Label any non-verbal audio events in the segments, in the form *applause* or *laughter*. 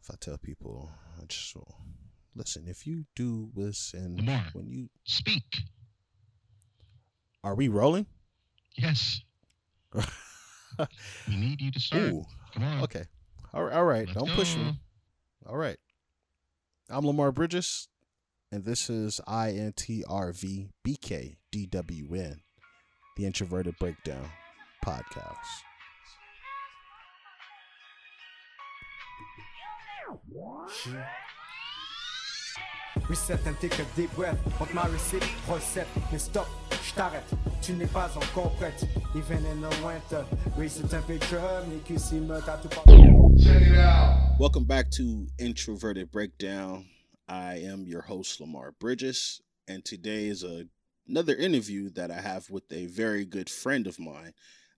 if I tell people, I just will listen. If you do this and when you speak, are we rolling? Yes. *laughs* we need you to start. Ooh. Come on. Okay. All right. All right. Don't go. push me. All right. I'm Lamar Bridges, and this is INTRVBKDWN, the Introverted Breakdown Podcast. Reset and take a deep breath. Want my receipt, reset, mais stop, je t'arrête. Tu n'es pas encore prête. Even in the winter, raise the temperature, make you see me Check it out. Welcome back to Introverted Breakdown. I am your host, Lamar Bridges, and today is a, another interview that I have with a very good friend of mine.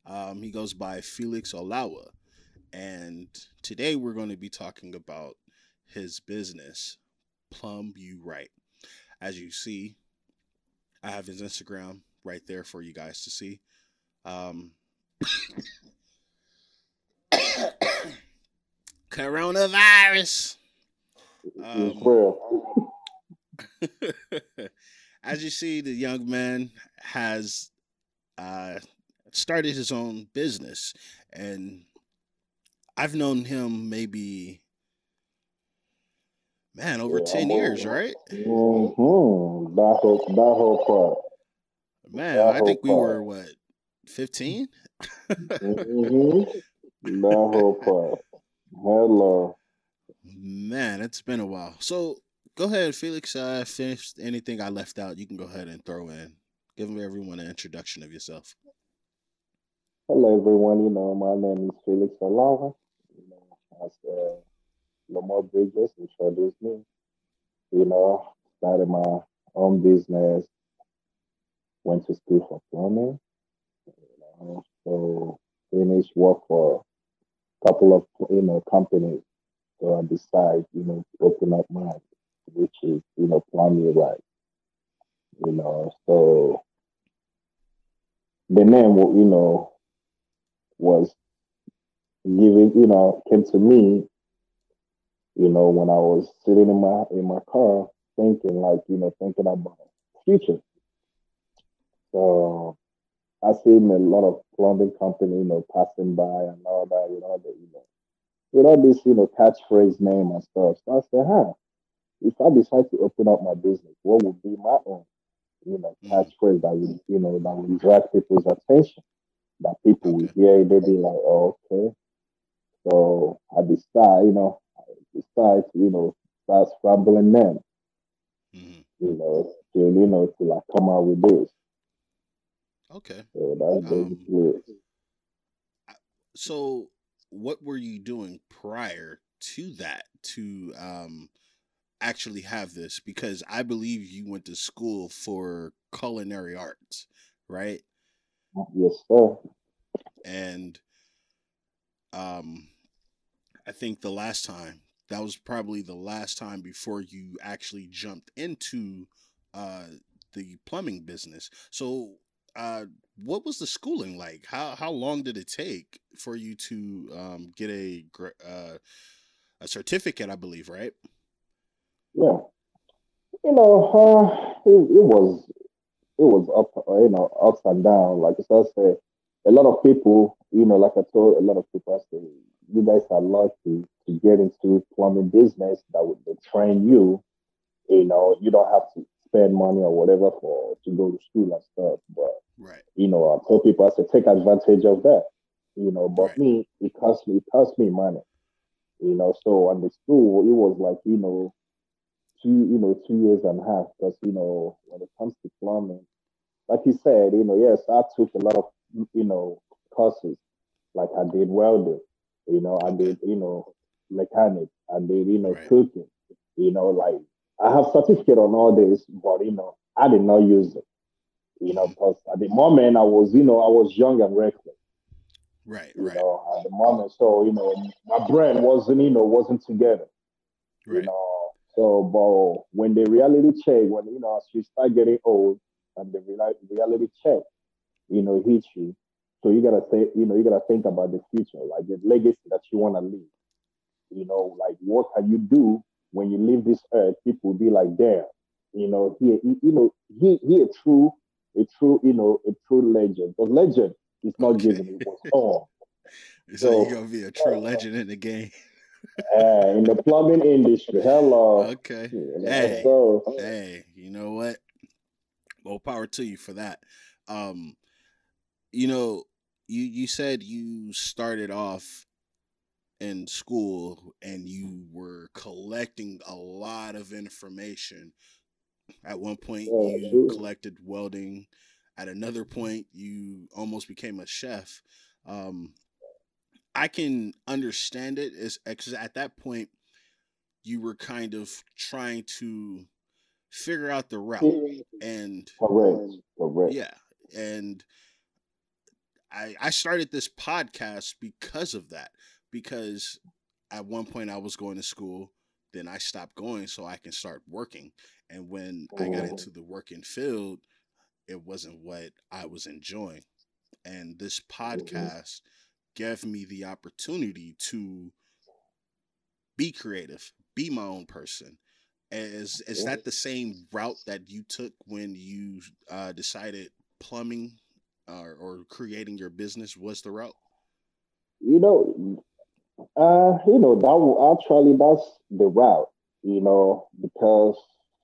Um, he goes by Felix Ollawa. And today we're going to be talking about his business, Plumb You Right. As you see, I have his Instagram right there for you guys to see. Um, *coughs* coronavirus. Um, *laughs* as you see, the young man has uh, started his own business, and I've known him maybe man over yeah, 10 years, right? Mm-hmm. That whole that whole part. Man, that I think we part. were what 15? *laughs* mm-hmm. That whole part. Hello. Man, it's been a while. So go ahead, Felix. Uh finished anything I left out, you can go ahead and throw in. Give everyone an introduction of yourself. Hello everyone, you know, my name is Felix Ollawa You know, as uh, Lamar Bridges introduced me. You know, started my own business, went to school for plumbing. You know, so finished work for a couple of you know companies. So I decided, you know, to open up mine, which is you know plumbing right. You know, so the name, you know, was giving, you know, came to me, you know, when I was sitting in my in my car thinking, like, you know, thinking about future. So I seen a lot of plumbing company, you know, passing by and all that, you know, the, you know, with all this, you know, catchphrase name and stuff. So I said, huh, if I decide to open up my business, what would be my own, you know, mm. catchphrase that would, you know, that would attract people's attention, that people would hear, they'd be like, oh, okay, so I decide, you know, I decide to, you know, start scrambling them. Mm-hmm. You know, to you know, to like come out with this. Okay. So that's um, basically um, it. So what were you doing prior to that to um actually have this? Because I believe you went to school for culinary arts, right? Yes, sir. And um I think the last time that was probably the last time before you actually jumped into uh, the plumbing business. So, uh, what was the schooling like? How how long did it take for you to um, get a uh, a certificate? I believe, right? Yeah, you know, uh, it, it was it was up, you know, ups and down. Like I said, a lot of people, you know, like I told a lot of people, I say you guys are lucky to get into plumbing business that would train you. You know, you don't have to spend money or whatever for to go to school and stuff. But right. you know, I tell people I said take advantage of that. You know, but right. me, it cost me it cost me money. You know, so on the school it was like, you know, two, you know, two years and a half. Because, you know, when it comes to plumbing, like you said, you know, yes, I took a lot of you know, courses. Like I did welding, you know, I did, you know, mechanic, I did, you know, right. cooking, you know, like I have certificate on all this, but you know, I did not use it. You know, because at the moment I was, you know, I was young and reckless. Right, you right. Know, at the moment, so you know, my brain wasn't, you know, wasn't together. Right. You know, so but when the reality check, when you know, as you start getting old, and the reality check, you know, hits you. So you gotta say, you know, you gotta think about the future, like the legacy that you wanna leave. You know, like what can you do when you leave this earth? People will be like, damn, you know, he, he you know, he he a true, a true, you know, a true legend. But legend is not okay. given; it was all. *laughs* so, so you're gonna be a true uh, legend in the game. uh, in the plumbing industry. Hello. Okay. hey, so, hey, you know what? Well, power to you for that. Um, you know, you you said you started off in school and you were collecting a lot of information. At one point, you collected welding. At another point, you almost became a chef. Um, I can understand it is because at that point you were kind of trying to figure out the route and correct, correct. yeah, and I I started this podcast because of that because at one point I was going to school then I stopped going so I can start working. And when I got into the working field it wasn't what I was enjoying. And this podcast gave me the opportunity to be creative, be my own person. Is is that the same route that you took when you uh, decided plumbing uh, or creating your business was the route? You know, uh, you know that will actually that's the route. You know, because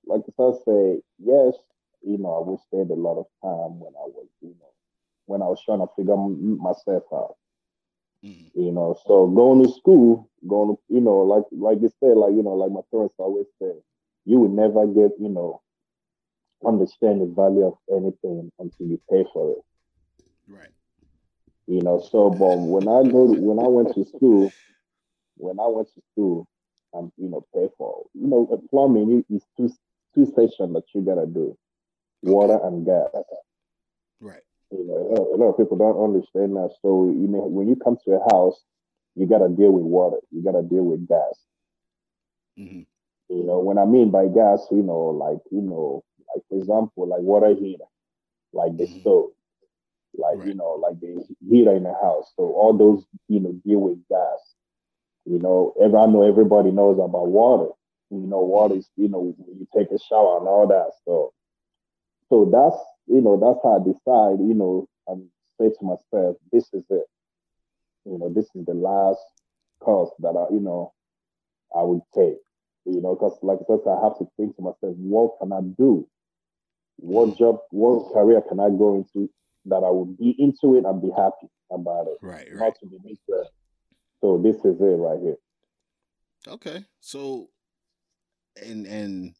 like I say, yes, you know, I would spend a lot of time when I was, you know, when I was trying to figure myself out. Mm-hmm. You know, so going to school, going to, you know, like like you said, like you know, like my parents always say, you will never get, you know, understand the value of anything until you pay for it. Right. You know, so but when I go to, when I went to school, when I went to school, and you know, pay for you know, a plumbing is two two sections that you gotta do, water and gas. Right. You know, a lot of people don't understand that. So, you know, when you come to a house, you got to deal with water. You got to deal with gas. Mm-hmm. You know, when I mean by gas, you know, like, you know, like for example, like water heater, like the mm-hmm. stove, like, right. you know, like the heater in the house. So all those, you know, deal with gas. You know, every, I know everybody knows about water. You know, water is, you know, you take a shower and all that. So, so that's you know, that's how I decide, you know, and say to myself, this is it. You know, this is the last course that I, you know, I would take. You know, because like I said, I have to think to myself, what can I do? What job, what career can I go into that I would be into it and be happy about it? Right, right. Not to be misled. So this is it right here. Okay. So and and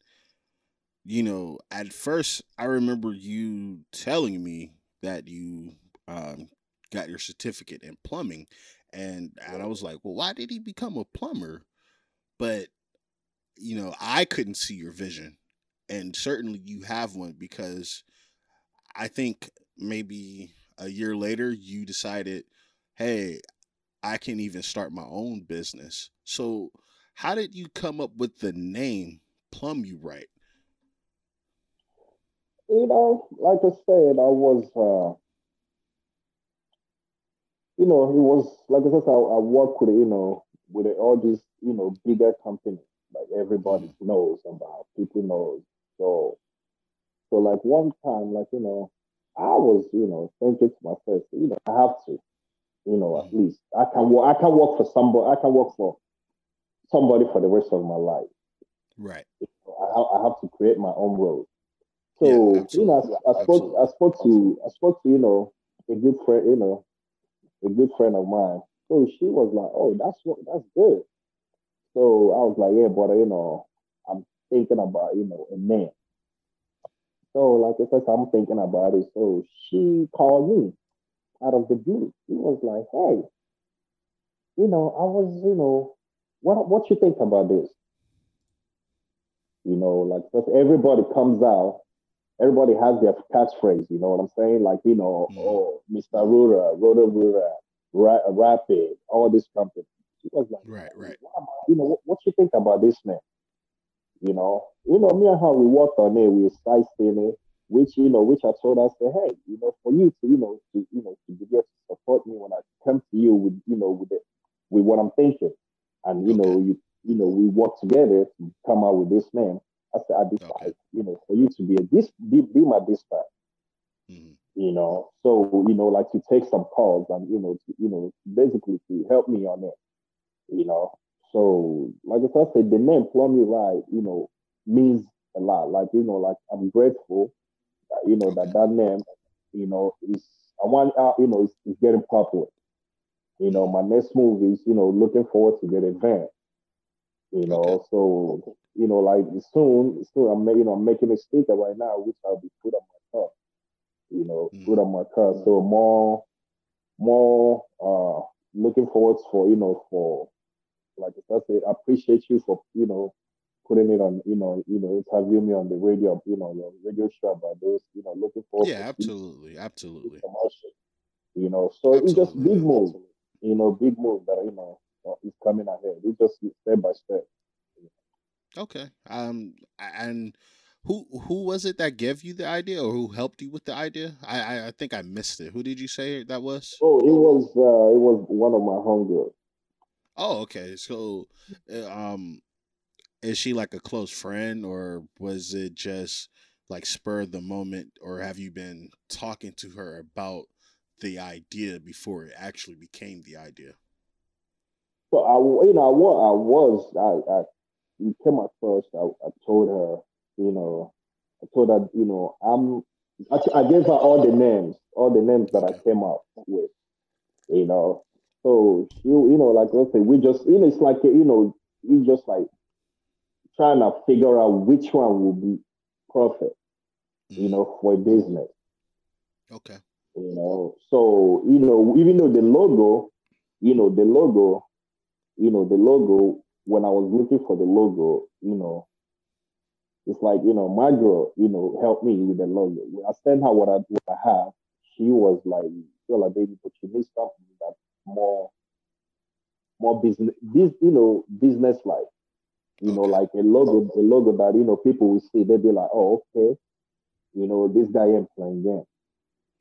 you know, at first I remember you telling me that you um, got your certificate in plumbing, and and I was like, well, why did he become a plumber? But you know, I couldn't see your vision, and certainly you have one because I think maybe a year later you decided, hey, I can't even start my own business. So, how did you come up with the name Plumb You Right? you know, like I said, I was, uh, you know, it was like I said, I, I work with, you know, with all these, you know, bigger companies, like everybody mm. knows about, people knows. So, so like one time, like you know, I was, you know, thinking to myself, you know, I have to, you know, at mm. least I can work, I can work for somebody, I can work for somebody for the rest of my life. Right. I, I have to create my own road. So yeah, you know, I, I spoke, I spoke to, I spoke to you know a good friend, you know, a good friend of mine. So she was like, "Oh, that's what, that's good." So I was like, "Yeah, but you know, I'm thinking about you know a name." So like I said, I'm thinking about it. So she called me out of the blue. He was like, "Hey, you know, I was, you know, what what you think about this?" You know, like because everybody comes out everybody has their catchphrase, you know what I'm saying? Like, you know, mm. oh, Mr. Rooter, Roto Ra- Rapid, all these companies. She was like, right, right. You know, what, what you think about this man? You know, you know, me and her, we worked on it, we were sightseeing it, which you know, which I told her, I said, hey, you know, for you to, you know, to you know, to be able to support me when I come to you with, you know, with it, with what I'm thinking, and you know, you, you know, we work together to come out with this name. I said, I decide, okay. you know, for you to be a this, be, be my dispatch. Mm-hmm. You know, so you know, like to take some calls and you know, to, you know, basically to help me on it. You know, so like I said, the name Plumb You Right, you know, means a lot. Like you know, like I'm grateful you know, that that name, you know, is I want uh, you know, is, getting popular. You know, my next move is, you know, looking forward to get advanced. You know, okay. so you know, like soon, soon I'm you know, I'm making a sticker right now, which I'll be put on my car. You know, mm. put on my car. So more, more, uh, looking forward for you know for like I said, I appreciate you for you know putting it on, you know, you know, interview me on the radio, you know, your radio show about this, you know, looking for Yeah, absolutely, absolutely. You know, so absolutely. it's just big move, you know, big move that you know uh, is coming ahead. It's just step by step. Okay. Um. And who who was it that gave you the idea, or who helped you with the idea? I I, I think I missed it. Who did you say that was? Oh, it was uh, it was one of my homegirls. Oh, okay. So, uh, um, is she like a close friend or was it just like spur of the moment or have you been talking to her about the idea before it actually became the idea? So i you know i was i was i, I came at first I, I told her you know i told her you know i'm I, I gave her all the names all the names that i came up with you know. So you you know like let's say we just you know it's like you know you just like trying to figure out which one will be profit, you mm. know, for a business. Okay. You know, so you know, even though the logo, you know, the logo, you know, the logo. When I was looking for the logo, you know, it's like you know, my girl, you know, helped me with the logo. When I sent her what I what I have, she was like, "Well, baby, but you need something that more, more business, this, you know, business like." You okay. know, like a logo, a logo that you know people will see, they'll be like, "Oh, okay, you know, this guy ain't playing game."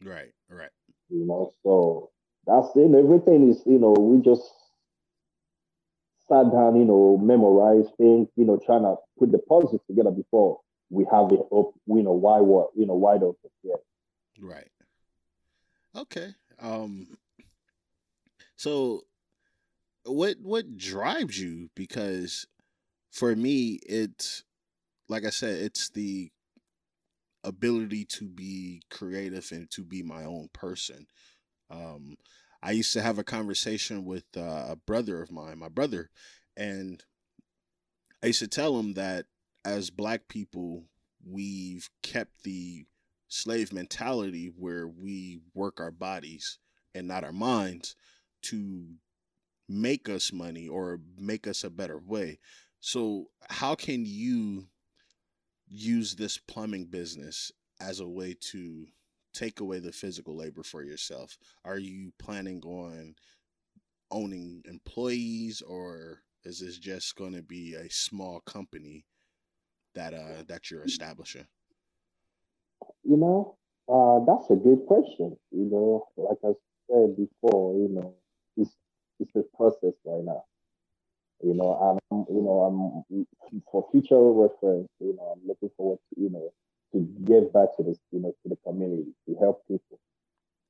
Right, right. You know, so that's it. Everything is, you know, we just sat down, you know, memorize things, you know, trying to put the puzzle together before we have it up, you know, why what, you know, wide open. Yeah. Right. Okay. Um. So, what what drives you? Because for me, it's like I said, it's the ability to be creative and to be my own person. Um, I used to have a conversation with uh, a brother of mine, my brother, and I used to tell him that as black people, we've kept the slave mentality where we work our bodies and not our minds to make us money or make us a better way. So, how can you use this plumbing business as a way to take away the physical labor for yourself? Are you planning on owning employees or is this just going to be a small company that uh that you're establishing? You know, uh that's a good question. You know, like I said before, you know, it's it's a process right now. You know, I'm, you know, I'm for future reference. You know, I'm looking forward to, you know, to give back to this, you know, to the community to help people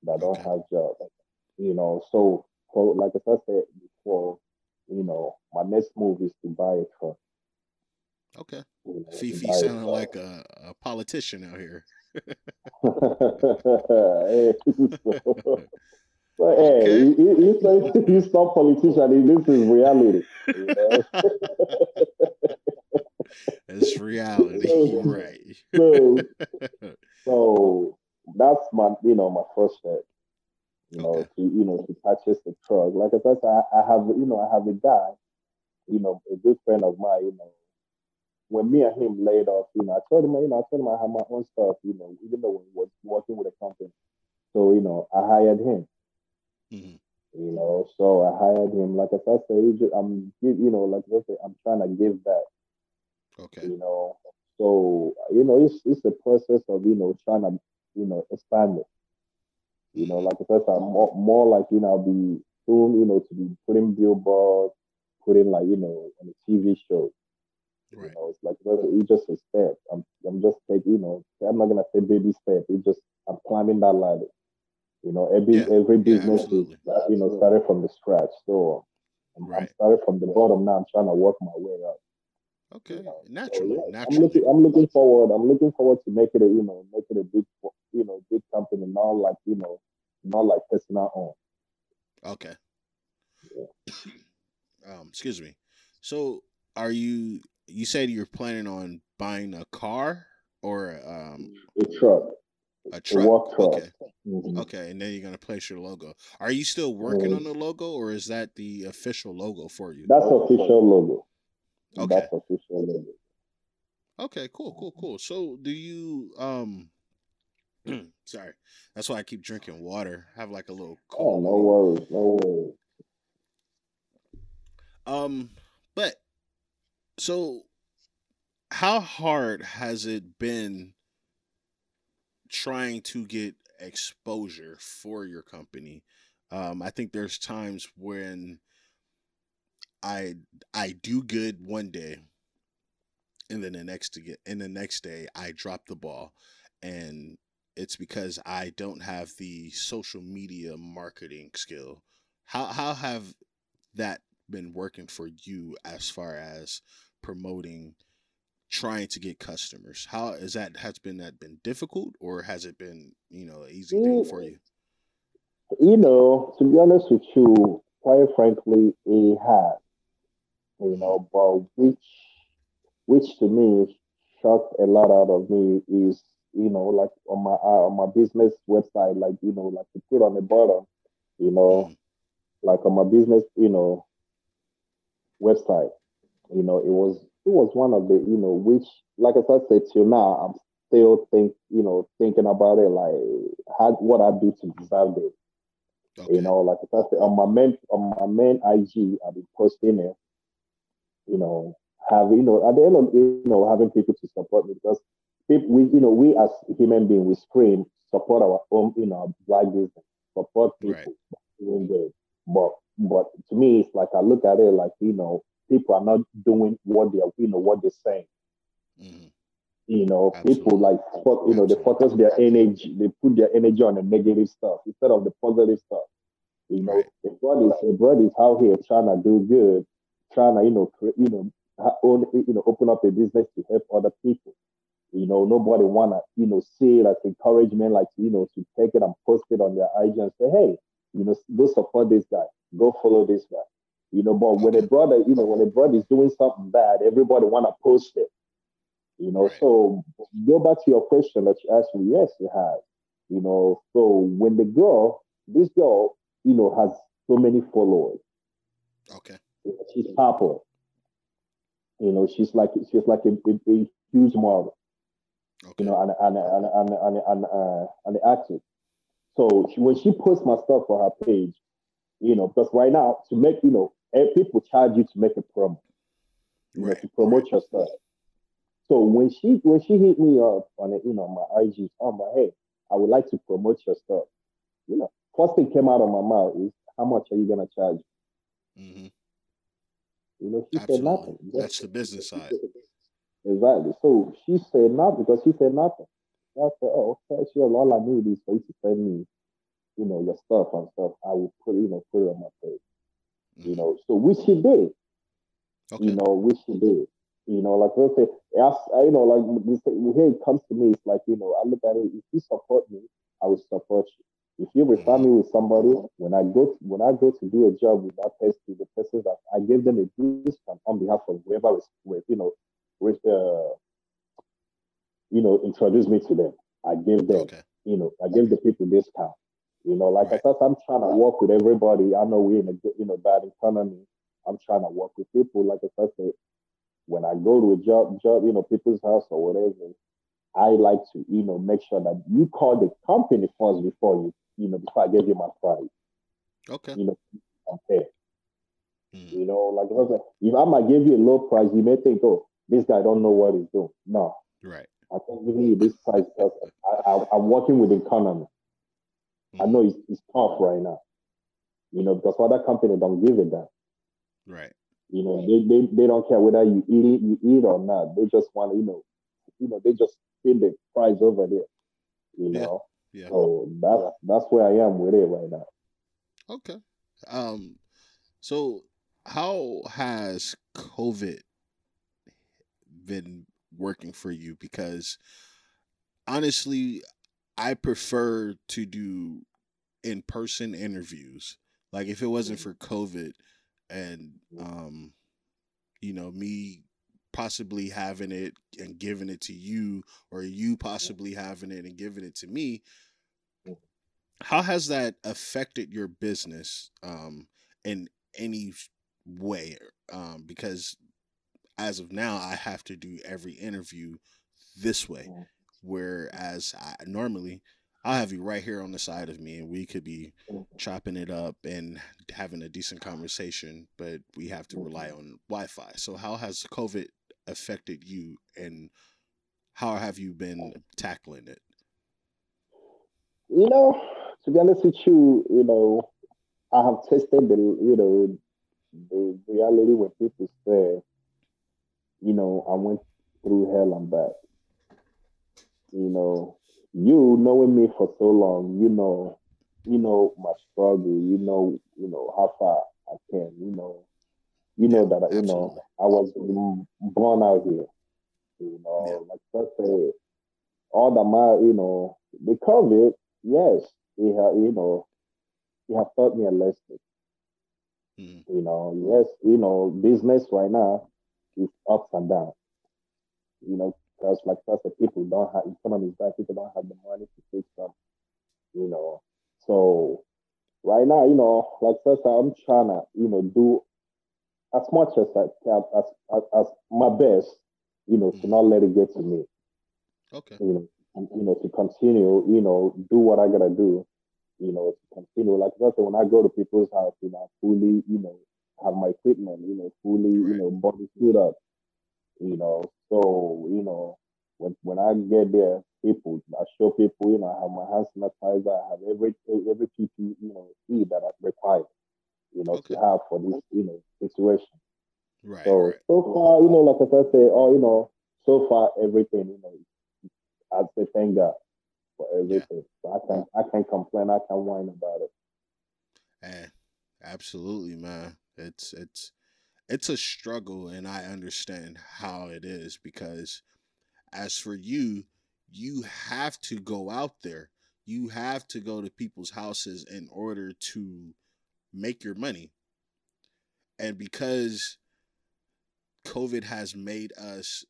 that don't have jobs. You know, so for like I said before, you know, my next move is to buy a truck. Okay. You know, Fifi sounding like a, a politician out here. *laughs* *laughs* But hey, okay. you, you, say *laughs* you stop politician. This is reality. You know? *laughs* it's reality, so, right? so, *laughs* so that's my, you know, my first step. You know, okay. to you know, to purchase the truck. Like I said, I, I have, you know, I have a guy, you know, a good friend of mine. You know, when me and him laid off, you know, I told him, you know, I told him I have my own stuff. You know, even though we was working with a company, so you know, I hired him. Mm-hmm. You know, so I hired him. Like I said, I'm, you know, like I said, I'm trying to give back. Okay. You know, So you know, it's it's a process of you know trying to you know expand it. You know, like I said, I'm more, more like you know, I'll be soon, you know, to be putting billboards, putting like you know on a TV show. Right. You know, it's like it's just a step. I'm I'm just taking, you know, I'm not gonna say baby step. It's just I'm climbing that ladder. You know, every yeah. every business yeah, is you know started from the scratch. So I'm, right. I'm started from the bottom now. I'm trying to work my way up. Okay, you know? naturally, so, yeah, naturally. I'm looking, I'm looking forward. I'm looking forward to make it a, you know, make it a big, you know, big company, not like, you know, not like personal own. Okay. *coughs* Um, excuse me. So, are you? You said you're planning on buying a car or um a truck. A truck. A truck. Okay. Mm-hmm. Okay, and then you're gonna place your logo. Are you still working mm-hmm. on the logo, or is that the official logo for you? That's official logo. Okay. That's official logo. Okay, cool, cool, cool. So, do you um? *clears throat* sorry, that's why I keep drinking water. Have like a little. Cold oh, no worries, no worries. Um, but so how hard has it been trying to get exposure for your company? Um, I think there's times when I I do good one day, and then the next to get and the next day I drop the ball, and it's because I don't have the social media marketing skill. How how have that been working for you as far as promoting trying to get customers how is that has been that been difficult or has it been you know easy thing for you you know to be honest with you quite frankly it has you know but which which to me shocked a lot out of me is you know like on my uh, on my business website like you know like to put on the bottom you know mm. like on my business you know website you know it was it was one of the, you know, which, like I said to you now, I'm still think, you know, thinking about it, like how what I do to deserve it. Okay. You know, like I said, on my main on my main IG, I've been posting it. You know, have you know at the end of you know having people to support me because people we you know we as human beings we scream support our own you know black business support people right. doing good. But but to me it's like I look at it like you know people are not doing what they are, you know, what they're saying. Mm-hmm. You know, Absolutely. people like you know, they focus their energy, they put their energy on the negative stuff instead of the positive stuff. You know, right. the brother is the is out here trying to do good, trying to, you know, create, you know, own, you know, open up a business to help other people. You know, nobody wanna, you know, see it as encouragement, like you know, to take it and post it on their IG and say, hey, you know, go support this guy, go follow this guy. You know, but when a brother, you know, when a brother is doing something bad, everybody want to post it. You know, right. so go back to your question that you asked me. Yes, it has. You know, so when the girl, this girl, you know, has so many followers. Okay. She's popular. You know, she's like she's like a, a, a huge model. Okay. You know, and and and and and, and, uh, and the actress. So she, when she posts my stuff for her page, you know, because right now to make you know and people charge you to make a promo, you right. know, to promote your stuff. So when she when she hit me up on it, you know, my IG, I'm like, hey, I would like to promote your stuff. You know, first thing came out of my mouth is, how much are you gonna charge? Mm-hmm. You know, she Absolutely. said nothing. That's the business side. Exactly. So she said nothing because she said nothing. I said, oh, okay, sure. All I need is for you to send me, you know, your stuff and stuff. I will put, you know, put it on my page. You know, so which he did. Okay. You know, which he did. You know, like I say, as, you know, like this, here it comes to me, it's like, you know, I look at it, if you support me, I will support you. If you refer mm-hmm. me with somebody, when I go to, when I go to do a job with that person, the person that I give them a discount on behalf of whoever is with, you know, with uh, you know, introduce me to them. I give them, okay. you know, I give the people discount. You know, like right. I said, I'm trying to work with everybody. I know we're in a you know bad economy. I'm trying to work with people. Like I said, when I go to a job, job, you know, people's house or whatever, I like to, you know, make sure that you call the company first before you, you know, before I give you my price. Okay. You know, compare. Mm. You know, like if I might give you a low price, you may think, oh, this guy don't know what he's doing. No, Right. I can give you this price because I, I, am working with the economy. Mm-hmm. I know it's, it's tough right now, you know, because other companies don't give it that. Right. You know, they, they, they don't care whether you eat it, you eat or not. They just want, you know, you know, they just put the price over there. You know. Yeah. yeah. So that's that's where I am with it right now. Okay. Um so how has COVID been working for you? Because honestly, I prefer to do in person interviews. Like if it wasn't mm-hmm. for COVID and um you know me possibly having it and giving it to you or you possibly having it and giving it to me how has that affected your business um in any way? Um because as of now i have to do every interview this way whereas I normally I'll have you right here on the side of me and we could be mm-hmm. chopping it up and having a decent conversation, but we have to rely mm-hmm. on Wi Fi. So, how has COVID affected you and how have you been tackling it? You know, to be honest with you, you know, I have tested the, you know, the reality when people say, you know, I went through hell and back. You know, you knowing me for so long, you know, you know my struggle, you know, you know how far I can, you know, you know that Absolutely. you know I was born out here. You know, yeah. like I say, all the my you know the COVID, yes, he have you know he have taught me a lesson. Mm. You know, yes, you know, business right now is ups and downs. You know, because like I said, people don't have economy is bad, people don't have the money to fix them. You know, so right now, you know, like I said, I'm trying to, you know, do as much as I can, as, as, as my best, you know, mm-hmm. to not let it get to me. Okay. You know, and, you know, to continue, you know, do what I gotta do, you know, to continue. Like I said, when I go to people's house, you know, I fully, you know, have my equipment, you know, fully, right. you know, body suit up, you know. So, you know, when when I get there, people, I show people, you know, I have my hand sanitizer, I have every every PPE, you know, E that I require you know, okay. to have for this, you know, situation. Right. So right. so far, you know, like I say, oh, you know, so far everything, you know, I'd say thank God for everything. Yeah. So I can't I can't complain, I can't whine about it. And absolutely, man. It's it's it's a struggle and I understand how it is because as for you, you have to go out there. You have to go to people's houses in order to make your money. And because COVID has made us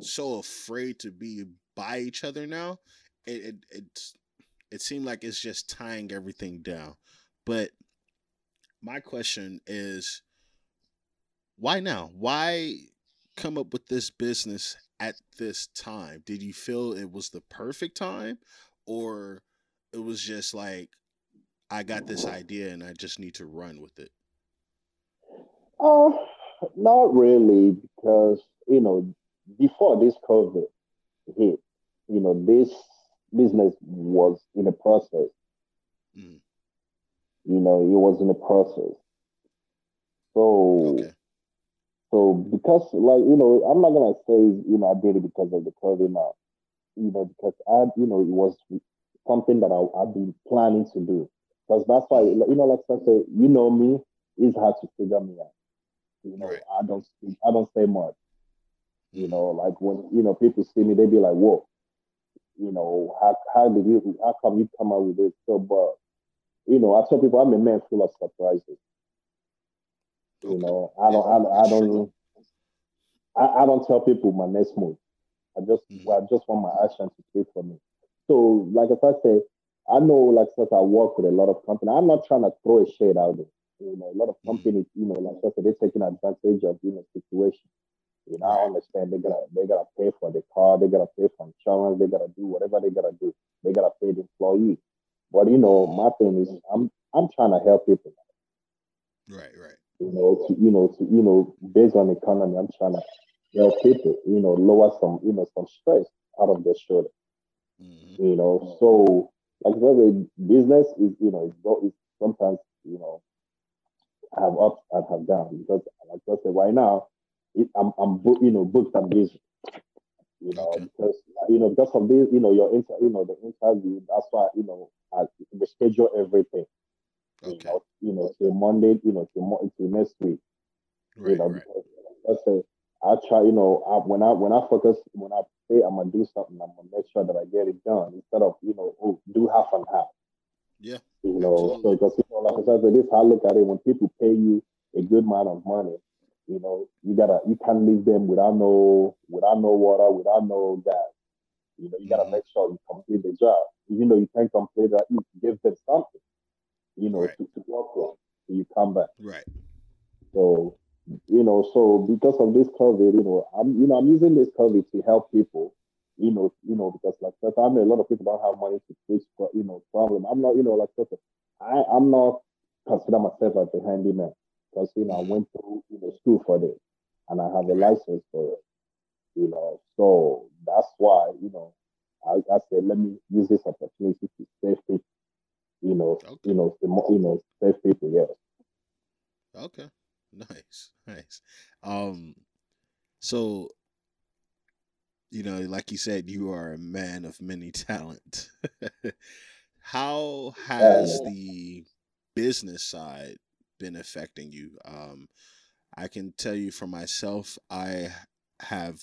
so afraid to be by each other now, it it it seemed like it's just tying everything down. But my question is why now? Why come up with this business at this time? Did you feel it was the perfect time or it was just like I got this idea and I just need to run with it? Oh, uh, not really, because you know, before this COVID hit, you know, this business was in a process. Mm. You know, it was in a process. So, okay. So because, like, you know, I'm not gonna say, you know, I did it because of the COVID now. You know, because I, you know, it was something that I, I've been planning to do. Because that's why, you know, like I say, you know me, it's hard to figure me out. You know, right. I don't speak, I don't say much. You mm-hmm. know, like when you know people see me, they be like, "Whoa, you know, how how did you how come you come out with this?" So, but you know, I tell people I'm a man full of surprises. You know, I don't, I, I don't, I, I don't tell people my next move. I just, mm-hmm. I just want my action to speak for me. So, like if I say, I know, like, since I work with a lot of companies, I'm not trying to throw a shade out there. You know, a lot of mm. companies, you know, like I said, they're taking advantage of you know situation. You know, I understand they gotta they gotta pay for the car, they gotta pay for insurance, they gotta do whatever they gotta do. They gotta pay the employee. But you know, my thing is, I'm I'm trying to help people. Right, right. You know, to you know, to you know, based on economy, I'm trying to help people, you know, lower some, you know, some stress out of their shoulder. Mm-hmm. You know, so like I said, business is, you know, it's, sometimes, you know, have ups and have downs because, like I said, right now, it, I'm, I'm, you know, booked and busy. You know, okay. because you know, because of this, you know, your inter, you know, the interview. That's why, you know, I schedule everything. Okay. You know, you know, till Monday, you know, till, till next week. Right, you know, right. because let's say I try, you know, I, when I when I focus, when I say I'm gonna do something, I'm gonna make sure that I get it done instead of you know, oh, do half and half. Yeah. You know, so because you know, like I said, this how I look at it. When people pay you a good amount of money, you know, you gotta you can't leave them without no without no water, without no gas. You know, you gotta mm-hmm. make sure you complete the job. Even though you can't complete that, you give them something, you know, right. to, to work on. So you come back. Right. So you know, so because of this COVID, you know, I'm you know I'm using this COVID to help people, you know, you know, because like I mean, a lot of people don't have money to fix, you know, problem. I'm not, you know, like I I'm not consider myself as a handyman because you know I went through you know school for this and I have a license for it, you know, so that's why you know I, I said let me use this opportunity to save people, you know, okay. you know, you know, save people, yes. Okay. *laughs* Nice, nice. Um, so you know, like you said, you are a man of many *laughs* talent. How has the business side been affecting you? Um, I can tell you for myself, I have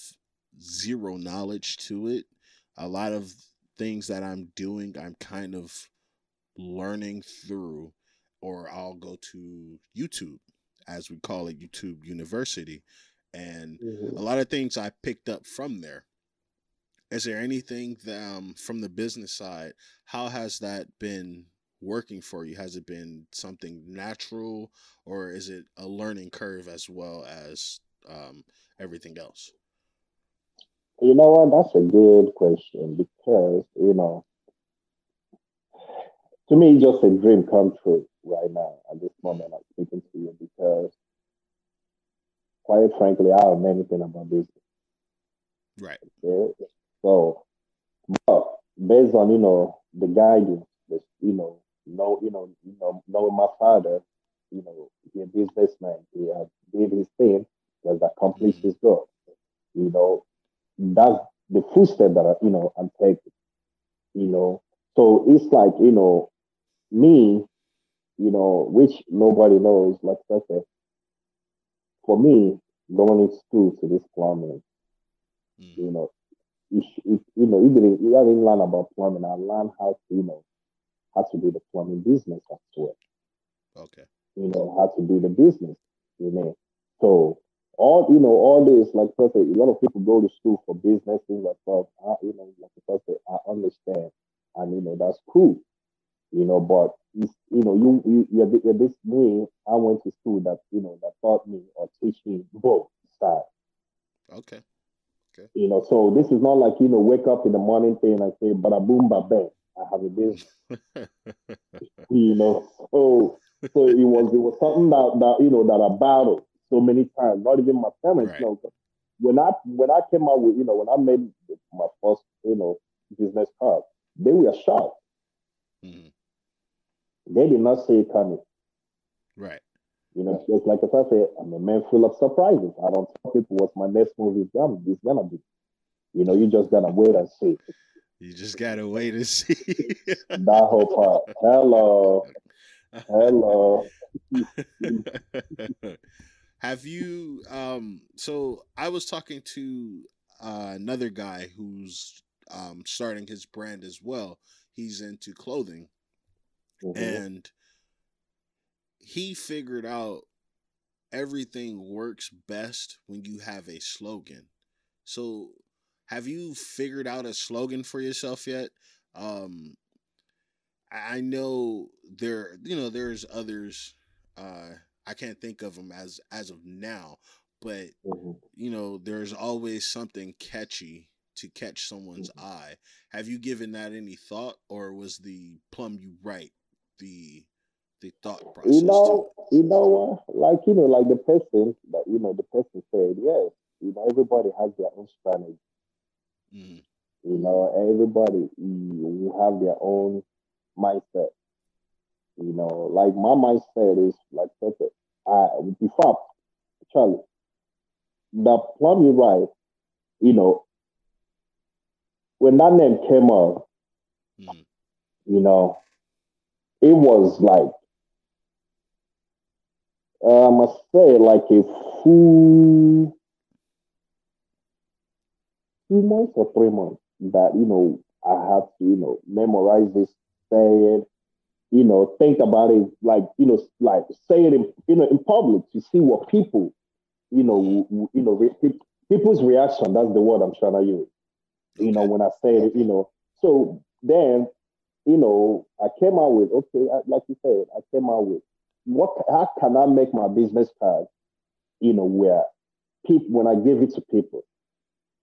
zero knowledge to it. A lot of things that I'm doing, I'm kind of learning through, or I'll go to YouTube as we call it, YouTube University. And mm-hmm. a lot of things I picked up from there. Is there anything that, um, from the business side? How has that been working for you? Has it been something natural, or is it a learning curve as well as um, everything else? You know what? That's a good question because you know, to me, just a dream come true right now at this moment I'm speaking to you because quite frankly, I don't know anything about business. Right. Okay? So, but based on you know the guidance, the, you know, know you know, you know, knowing my father, you know, he's a businessman. He has did his thing. He has accomplished mm-hmm. his goal. You know, that's the footstep that I, you know I'm taking. You know, so it's like you know, me you know, which nobody knows, like I said, for me, going into school to this plumbing, mm. you know, it, it, you know, even you didn't learn about plumbing, I learned how to, you know, how to do the plumbing business as well. Okay. You know, how to do the business, you know. So all you know, all this, like I said, a lot of people go to school for business, things like that. I, you know, like I said, I understand. And you know, that's cool you know, but you know, you, you you're, you're this me. I went to school that you know that taught me or teach me *laughs* both sides. Okay. Okay. You know, so this is not like you know, wake up in the morning thing and say, "Bada boom, ba bang." I have a business. *laughs* you know, so so it was it was something that that you know that I battled so many times. Not even my parents right. know. When I when I came out with you know when I made my first you know business card, they were shocked. Mm-hmm. They did not see it coming. Right. You know, just like I said, I'm a man full of surprises. I don't tell people what my next move is gonna is gonna be. You know, you just gotta wait and see. You just gotta wait and see. *laughs* that whole part. Hello. Hello. *laughs* Have you um so I was talking to uh, another guy who's um starting his brand as well. He's into clothing Mm-hmm. And he figured out everything works best when you have a slogan. So, have you figured out a slogan for yourself yet? Um, I know there, you know, there's others. Uh, I can't think of them as as of now, but mm-hmm. you know, there's always something catchy to catch someone's mm-hmm. eye. Have you given that any thought, or was the Plumb You Right the the thought process. You know, too. you know what? Like you know, like the person that you know, the person said yes. you know, everybody has their own strategy. Mm. You know, everybody you have their own mindset. You know, like my mindset is like okay, I before Charlie, the Plumb You Right, you know, when that name came up, Mm. you know, it was like uh, I must say like a full two months or three months that you know I have to you know memorize this, say it, you know, think about it, like you know, like say it in you know in public to see what people, you know, you know, re- people's reaction. That's the word I'm trying to use. You know, when I say it, you know. So then, you know, I came out with okay, like you said, I came out with what? How can I make my business card, you know, where people when I give it to people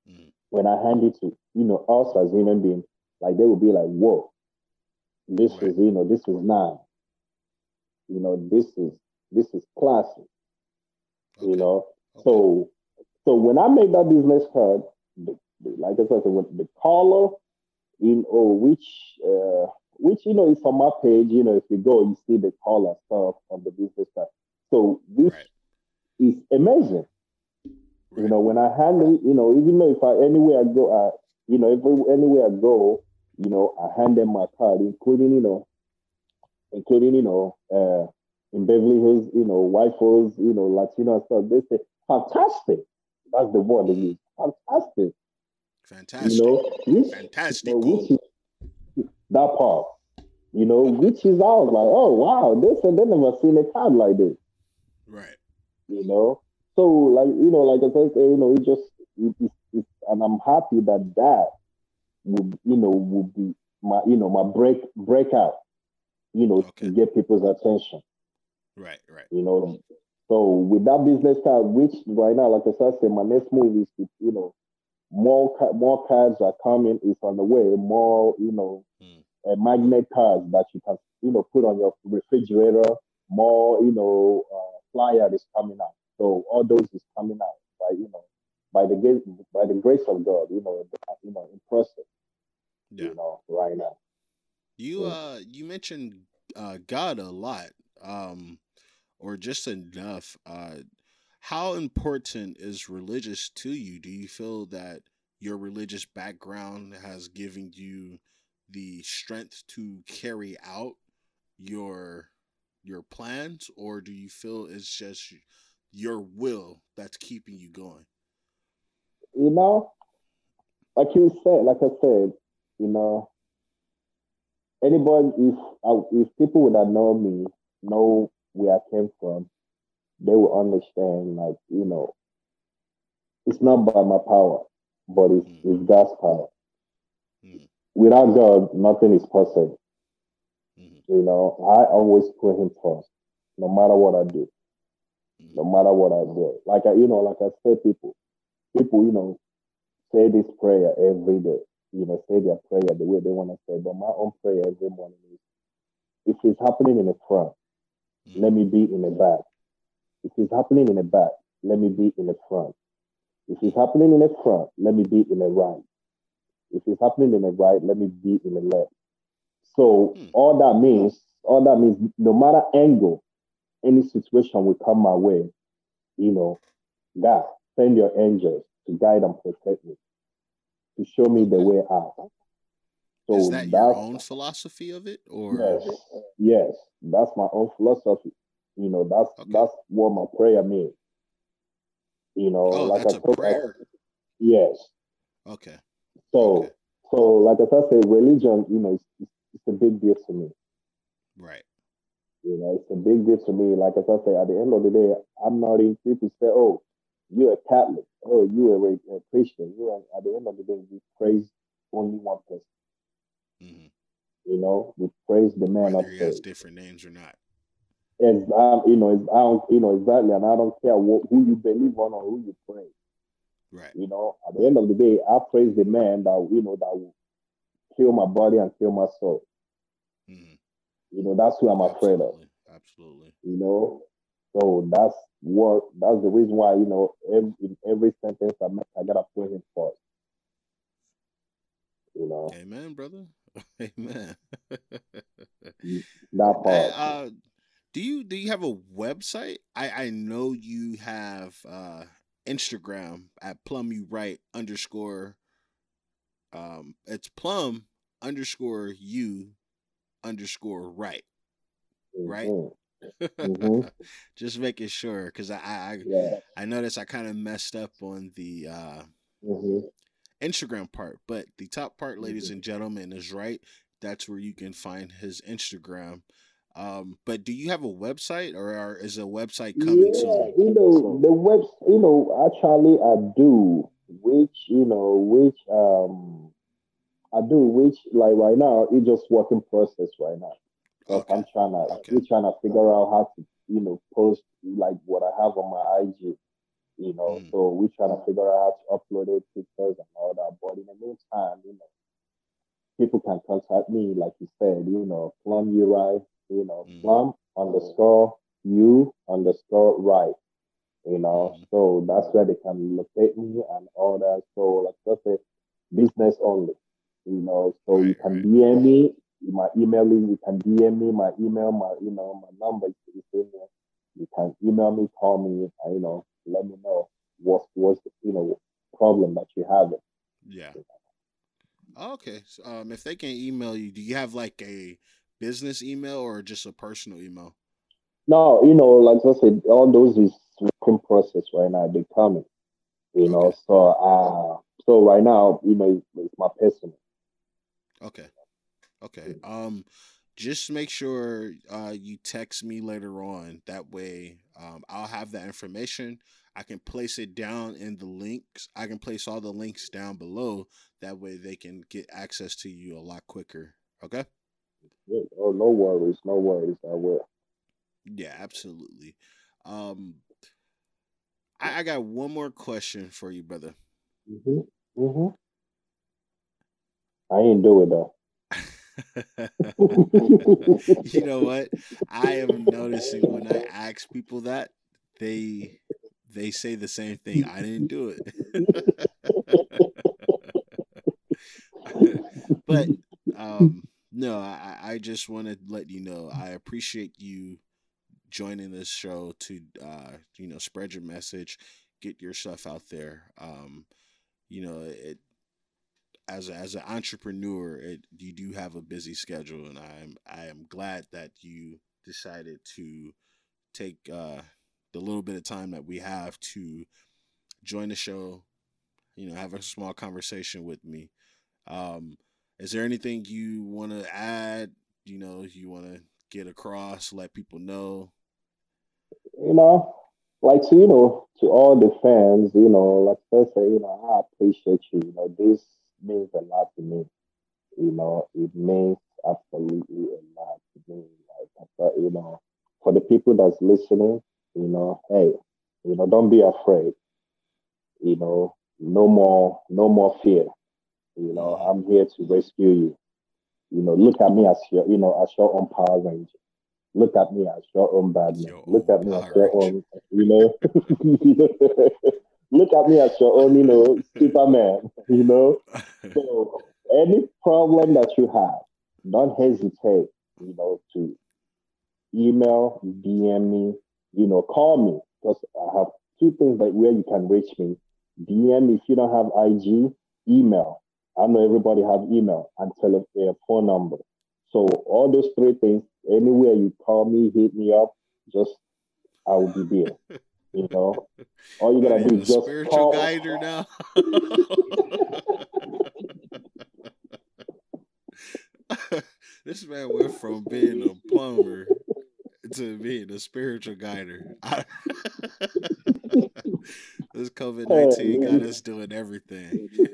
Mm. when I hand it to, you know, us as human beings, like they will be like, whoa, this Right. is, you know, this is nice. You know, this is this is classy, you know. Okay. So so when I make that business card, the, the, like I said, with the color, in oh, which uh which you know is on my page, you know, if you go, you see the color stuff on the business card. So which Right. is amazing. You know, when I handle, you know, even though if I anywhere I go, I, you know, every anywhere I go, you know, I hand them my card, including, you know, including, you know, uh, in Beverly Hills, you know, white folks, you know, Latino stuff. They say, fantastic. That's the word they use. Fantastic. Fantastic. You know, which, Fantastic. you know, that part. You know, which is I was like, oh wow, this said they never seen a card like this. Right. you know. So like you know, like I said, you know, it just it, it, it, and I'm happy that that would you know would be my you know my break breakout, you know, Okay. to get people's attention, Right. Right. you know. So with that business card, which right now, like I said, my next move is to you know more ca- more cards are coming It's on the way, more you know Mm. uh, magnet cards that you can you know put on your refrigerator, more you know uh, flyer is coming out. So all those is coming out by you know by the grace by the grace of God, you know, you know, impressive, Yeah. you know, right now. You uh you mentioned uh God a lot. Um or just enough. Uh how important is religious to you? Do you feel that your religious background has given you the strength to carry out your your plans or do you feel it's just your will that's keeping you going? You know, like you said, like I said, you know, anybody if uh, if people would have known me, know where I came from, they will understand. Like you know, it's not by my power, but it's, Mm. it's God's power. Mm. Without God, nothing is possible. Mhm. You know, I always put Him first, no matter what I do, no matter what I do. Like I, you know, like I say, people, people, you know, say this prayer every day. You know, say their prayer the way they want to say. But my own prayer every morning is, if it's happening in the front, let me be in the back. If it's happening in the back, let me be in the front. If it's happening in the front, let me be in the right. If it's happening in the right, let me be in the left. So Hmm. all that means, all that means, no matter angle, any situation will come my way, you know, God, send your angels to guide and protect me, to show me the way out. So Is that your own philosophy of it or yes, yes, that's my own philosophy. You know, that's Okay. that's what my prayer means. You know, Oh, like I a told prayer. yes. Okay. So Okay. so like I said, religion, you know, it's, it's, it's a big deal to me. Right. You know, it's a big deal to me. Like as I say, at the end of the day, I'm not in people say, "Oh, you're a Catholic. Oh, you're a, a Christian." You are, at the end of the day, we praise only one person. hmm You know, we praise the man Whether he has different names or not. As I, you know, as I don't, you know exactly, and I don't care what, who you believe on or who you praise. Right. You know, at the end of the day, I praise the man that you know that will kill my body and kill my soul. hmm You know, that's who I'm afraid of. Absolutely. Absolutely. You know, So that's what that's the reason why you know every, in every sentence I make, I gotta put him first. You know. Amen, brother. *laughs* Amen. *laughs* that part. uh, do you do you have a website? I I know you have uh Instagram at Plumb you right underscore. Um, it's Plumb underscore you underscore right, right? Mm-hmm. mm-hmm. *laughs* Just making sure because I I yeah. I noticed I kind of messed up on the uh mm-hmm. Instagram part, but the top part, ladies Mm-hmm. and gentlemen, is right. That's where you can find his Instagram. Um, but do you have a website or are, is a website coming yeah, soon? you know the web. You know, actually, I do. Which you know, which um, I do. Which like right now, it's just working process right now. Okay. I'm trying to, Okay. we're trying to figure out how to, you know, post like what I have on my IG. You know, Mm. so we're trying to figure out how to upload it, pictures and all that. But in the meantime, you know, people can contact me, like you said, you know, Plumb uri, you know, Mm. Plumb underscore you underscore right. You know, Mhm. so that's where they can locate me and all that. So like just say business only. You know, so you can right. DM me, my email is you can DM me, my email, my you know, my number is in there. You can email me, call me, and you know, let me know what's what's the you know problem that you have. Yeah. Okay. So, um, if they can email you, do you have like a business email or just a personal email? No, you know, like I said, all those is working process right now. They coming, you know. Okay. So uh, so right now, you know, it's, it's my personal. Okay. Okay. Um, just make sure uh you text me later on. That way, um, I'll have that information. I can place it down in the links. I can place all the links down below. That way, they can get access to you a lot quicker. Okay. Oh, no worries, no worries. I will. Yeah, absolutely. Um, I, I got one more question for you, brother. hmm hmm I ain't do it though. *laughs* you know what? I am noticing when I ask people that they they say the same thing. I didn't do it. *laughs* but um no, I, I just want to let you know I appreciate you joining this show to uh you know spread your message, get your stuff out there. Um, you know, it as a, as an entrepreneur, it, you do have a busy schedule, and I'm I am glad that you decided to take uh, the little bit of time that we have to join the show. You know, have a small conversation with me. Um, is there anything you want to add? You know, you want to get across, let people know. you know, like to you know, to all the fans, you know, like I say, you know, I appreciate you. You know, this means a lot to me. You know, it means absolutely a lot to me. Like thought, you know, for the people that's listening, you know, hey, you know, don't be afraid. You know, no more, no more fear. You know. I'm here to rescue you. You know, look at me as your, you know, as your own Power Ranger. Look at me as your own Batman. Look at me as your own, you know. *laughs* look at me as your own, you know, Superman. You know. *laughs* So any problem that you have, don't hesitate. You know, to email, DM me, you know, call me because I have two things that where you can reach me. DM if you don't have IG, email. I know everybody have email and telephone uh, phone number. So all those three things, anywhere you call me, hit me up, just I will be there. *laughs* You know, all you gotta do is just spiritual call. guider now? *laughs* this man went from being a plumber to being a spiritual guider. I- *laughs* this COVID nineteen got us doing everything. *laughs*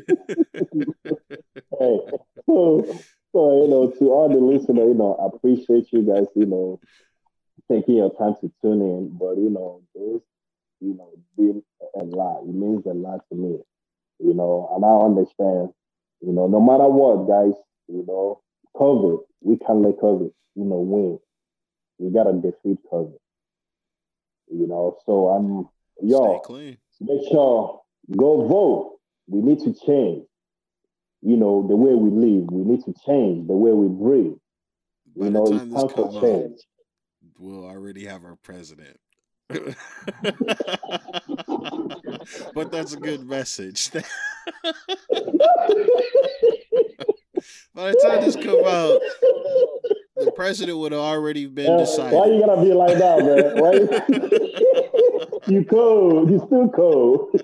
Hey, so, *laughs* so you know, to all the listeners, you know, I appreciate you guys, you know, taking your time to tune in. But you know, this, you know, been a lot. It means a lot to me, you know, and I understand, you know, no matter what, guys, you know, COVID, we can't let COVID, you know, win. We gotta defeat COVID. You know, so I'm yo, make sure go vote. We need to change. You know, the way we live. We need to change the way we breathe. By you know, it's time for change. we'll already have our president. *laughs* but that's a good message. *laughs* By the time this come out, the president would have already been yeah, decided. Why you gotta be like that, man? *laughs* Why you, *laughs* you cold? You still cold?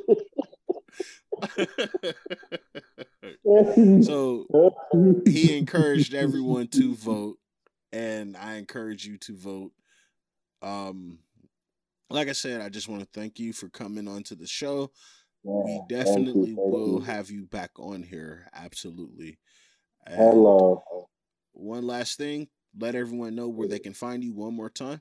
*laughs* so he encouraged everyone to vote, and I encourage you to vote. Um, like I said, I just want to thank you for coming onto the show. Yeah, we definitely you, will you. have you back on here. Absolutely. And Hello. One last thing, let everyone know where they can find you one more time.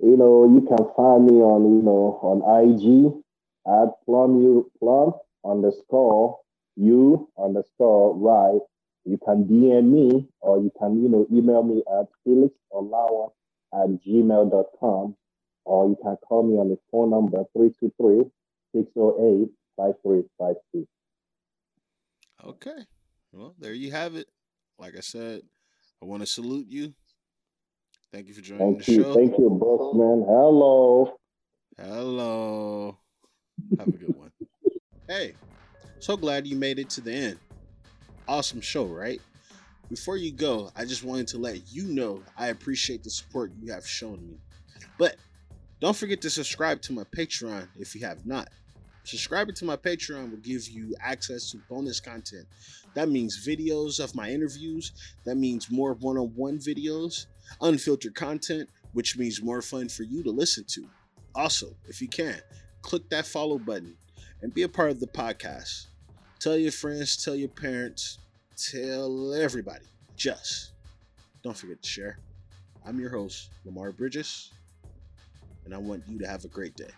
You know, you can find me on, you know, on IG at Plumb you Plumb underscore you underscore right. You can DM me or you can, you know, email me at felixollawa at gmail.com or you can call me on the phone number 323 608 5352. Okay. Well, there you have it. Like I said, I want to salute you. Thank you for joining Thank the you. show. Thank you, boss man. Hello. Hello. Have a good one. Hey, so glad you made it to the end. Awesome show, right? Before you go, I just wanted to let you know I appreciate the support you have shown me. But don't forget to subscribe to my Patreon if you have not. Subscribing to my Patreon will give you access to bonus content. That means videos of my interviews, that means more one on one videos, unfiltered content, which means more fun for you to listen to. Also, if you can, click that follow button and be a part of the podcast. Tell your friends, tell your parents, tell everybody. Just don't forget to share. I'm your host, Lamar Bridges and I want you to have a great day.